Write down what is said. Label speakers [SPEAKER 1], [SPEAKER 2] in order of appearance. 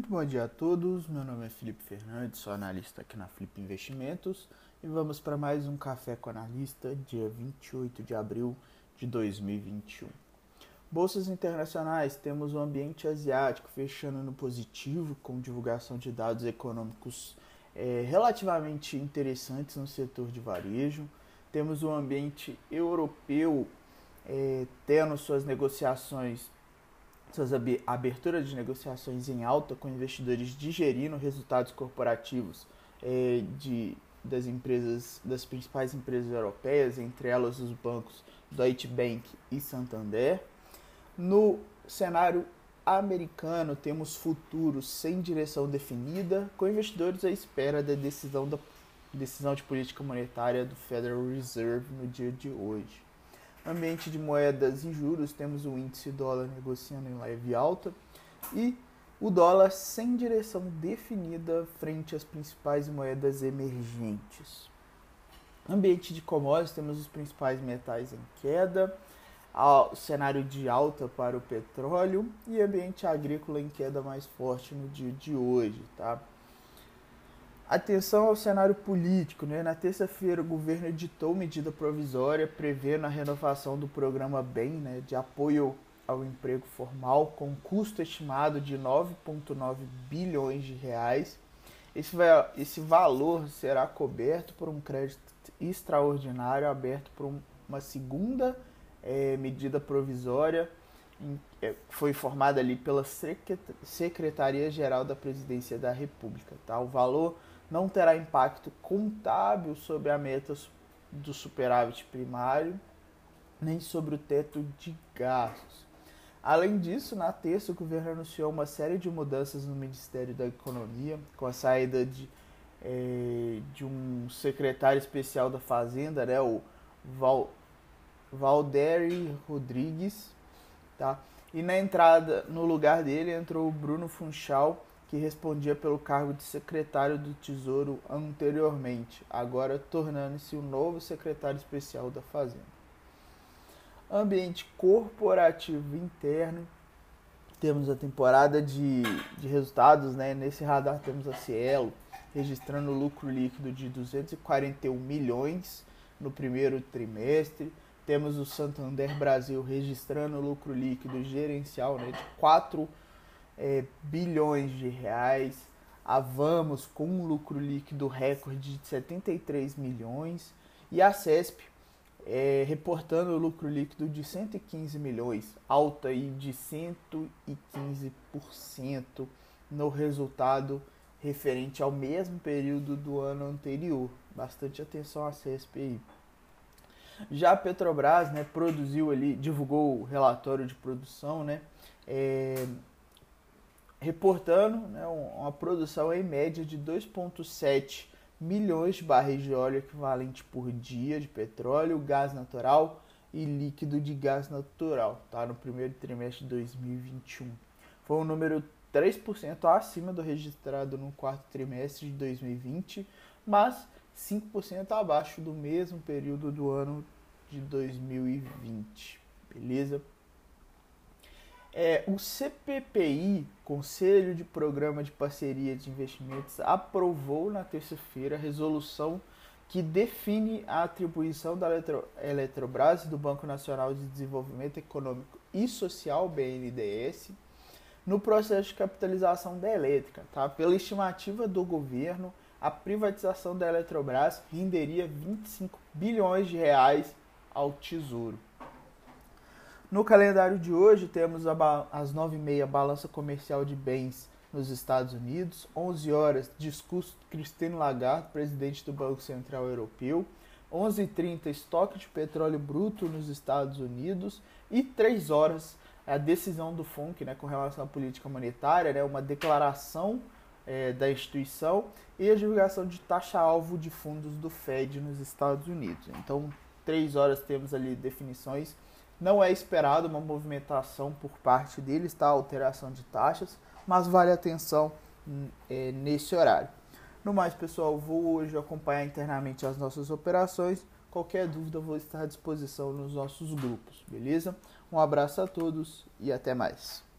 [SPEAKER 1] bom dia a todos. Meu nome é Felipe Fernandes, sou analista aqui na Flip Investimentos e vamos para mais um Café com Analista, dia 28 de abril de 2021. Bolsas internacionais, temos o ambiente asiático fechando no positivo, com divulgação de dados econômicos é, relativamente interessantes no setor de varejo. Temos o ambiente europeu é, tendo suas negociações suas aberturas de negociações em alta com investidores digerindo resultados corporativos é, de, das empresas, das principais empresas europeias, entre elas os bancos Deutsche Bank e Santander. No cenário americano, temos futuros sem direção definida, com investidores à espera da decisão, da decisão de política monetária do Federal Reserve no dia de hoje ambiente de moedas e juros, temos o índice dólar negociando em leve alta e o dólar sem direção definida frente às principais moedas emergentes. Ambiente de commodities, temos os principais metais em queda, cenário de alta para o petróleo e ambiente agrícola em queda mais forte no dia de hoje, tá? Atenção ao cenário político. Né? Na terça-feira, o governo editou medida provisória prevendo a renovação do programa BEM, né, de apoio ao emprego formal, com custo estimado de 9,9 bilhões de reais. Esse, vai, esse valor será coberto por um crédito extraordinário aberto por uma segunda é, medida provisória é, foi formada ali pela Secretaria-Geral da Presidência da República. Tá? O valor não terá impacto contábil sobre a meta do superávit primário, nem sobre o teto de gastos. Além disso, na terça, o governo anunciou uma série de mudanças no Ministério da Economia, com a saída de, é, de um secretário especial da Fazenda, né, o Val, Valderi Rodrigues, tá? e na entrada, no lugar dele, entrou o Bruno Funchal, que respondia pelo cargo de secretário do Tesouro anteriormente, agora tornando-se o novo secretário especial da Fazenda. Ambiente corporativo interno. Temos a temporada de, de resultados, né? Nesse radar temos a Cielo registrando lucro líquido de 241 milhões no primeiro trimestre. Temos o Santander Brasil registrando lucro líquido gerencial né, de 4 milhões é, bilhões de reais. A Vamos com um lucro líquido recorde de 73 milhões. E a CESP é, reportando lucro líquido de 115 milhões, alta aí de 115% no resultado referente ao mesmo período do ano anterior. Bastante atenção à CESP aí. Já a Petrobras, né, produziu ali, divulgou o relatório de produção, né, é, reportando né, uma produção em média de 2,7 milhões de barris de óleo equivalente por dia de petróleo, gás natural e líquido de gás natural, tá? no primeiro trimestre de 2021. Foi um número 3% acima do registrado no quarto trimestre de 2020, mas 5% abaixo do mesmo período do ano de 2020. Beleza? É, o CPPI, Conselho de Programa de Parceria de Investimentos, aprovou na terça-feira a resolução que define a atribuição da Eletro, Eletrobras do Banco Nacional de Desenvolvimento Econômico e Social, BNDES, no processo de capitalização da elétrica. Tá? Pela estimativa do governo, a privatização da Eletrobras renderia 25 bilhões de reais ao Tesouro. No calendário de hoje temos às 9h30 balança comercial de bens nos Estados Unidos, 11 horas discurso de Christine Lagarde, presidente do Banco Central Europeu, 11h30 estoque de petróleo bruto nos Estados Unidos. E 3 horas a decisão do FONC né, com relação à política monetária, né, uma declaração é, da instituição e a divulgação de taxa-alvo de fundos do Fed nos Estados Unidos. Então, 3 horas temos ali definições não é esperado uma movimentação por parte deles, tá? alteração de taxas, mas vale atenção hum, é, nesse horário. No mais, pessoal, vou hoje acompanhar internamente as nossas operações. Qualquer dúvida, vou estar à disposição nos nossos grupos, beleza? Um abraço a todos e até mais.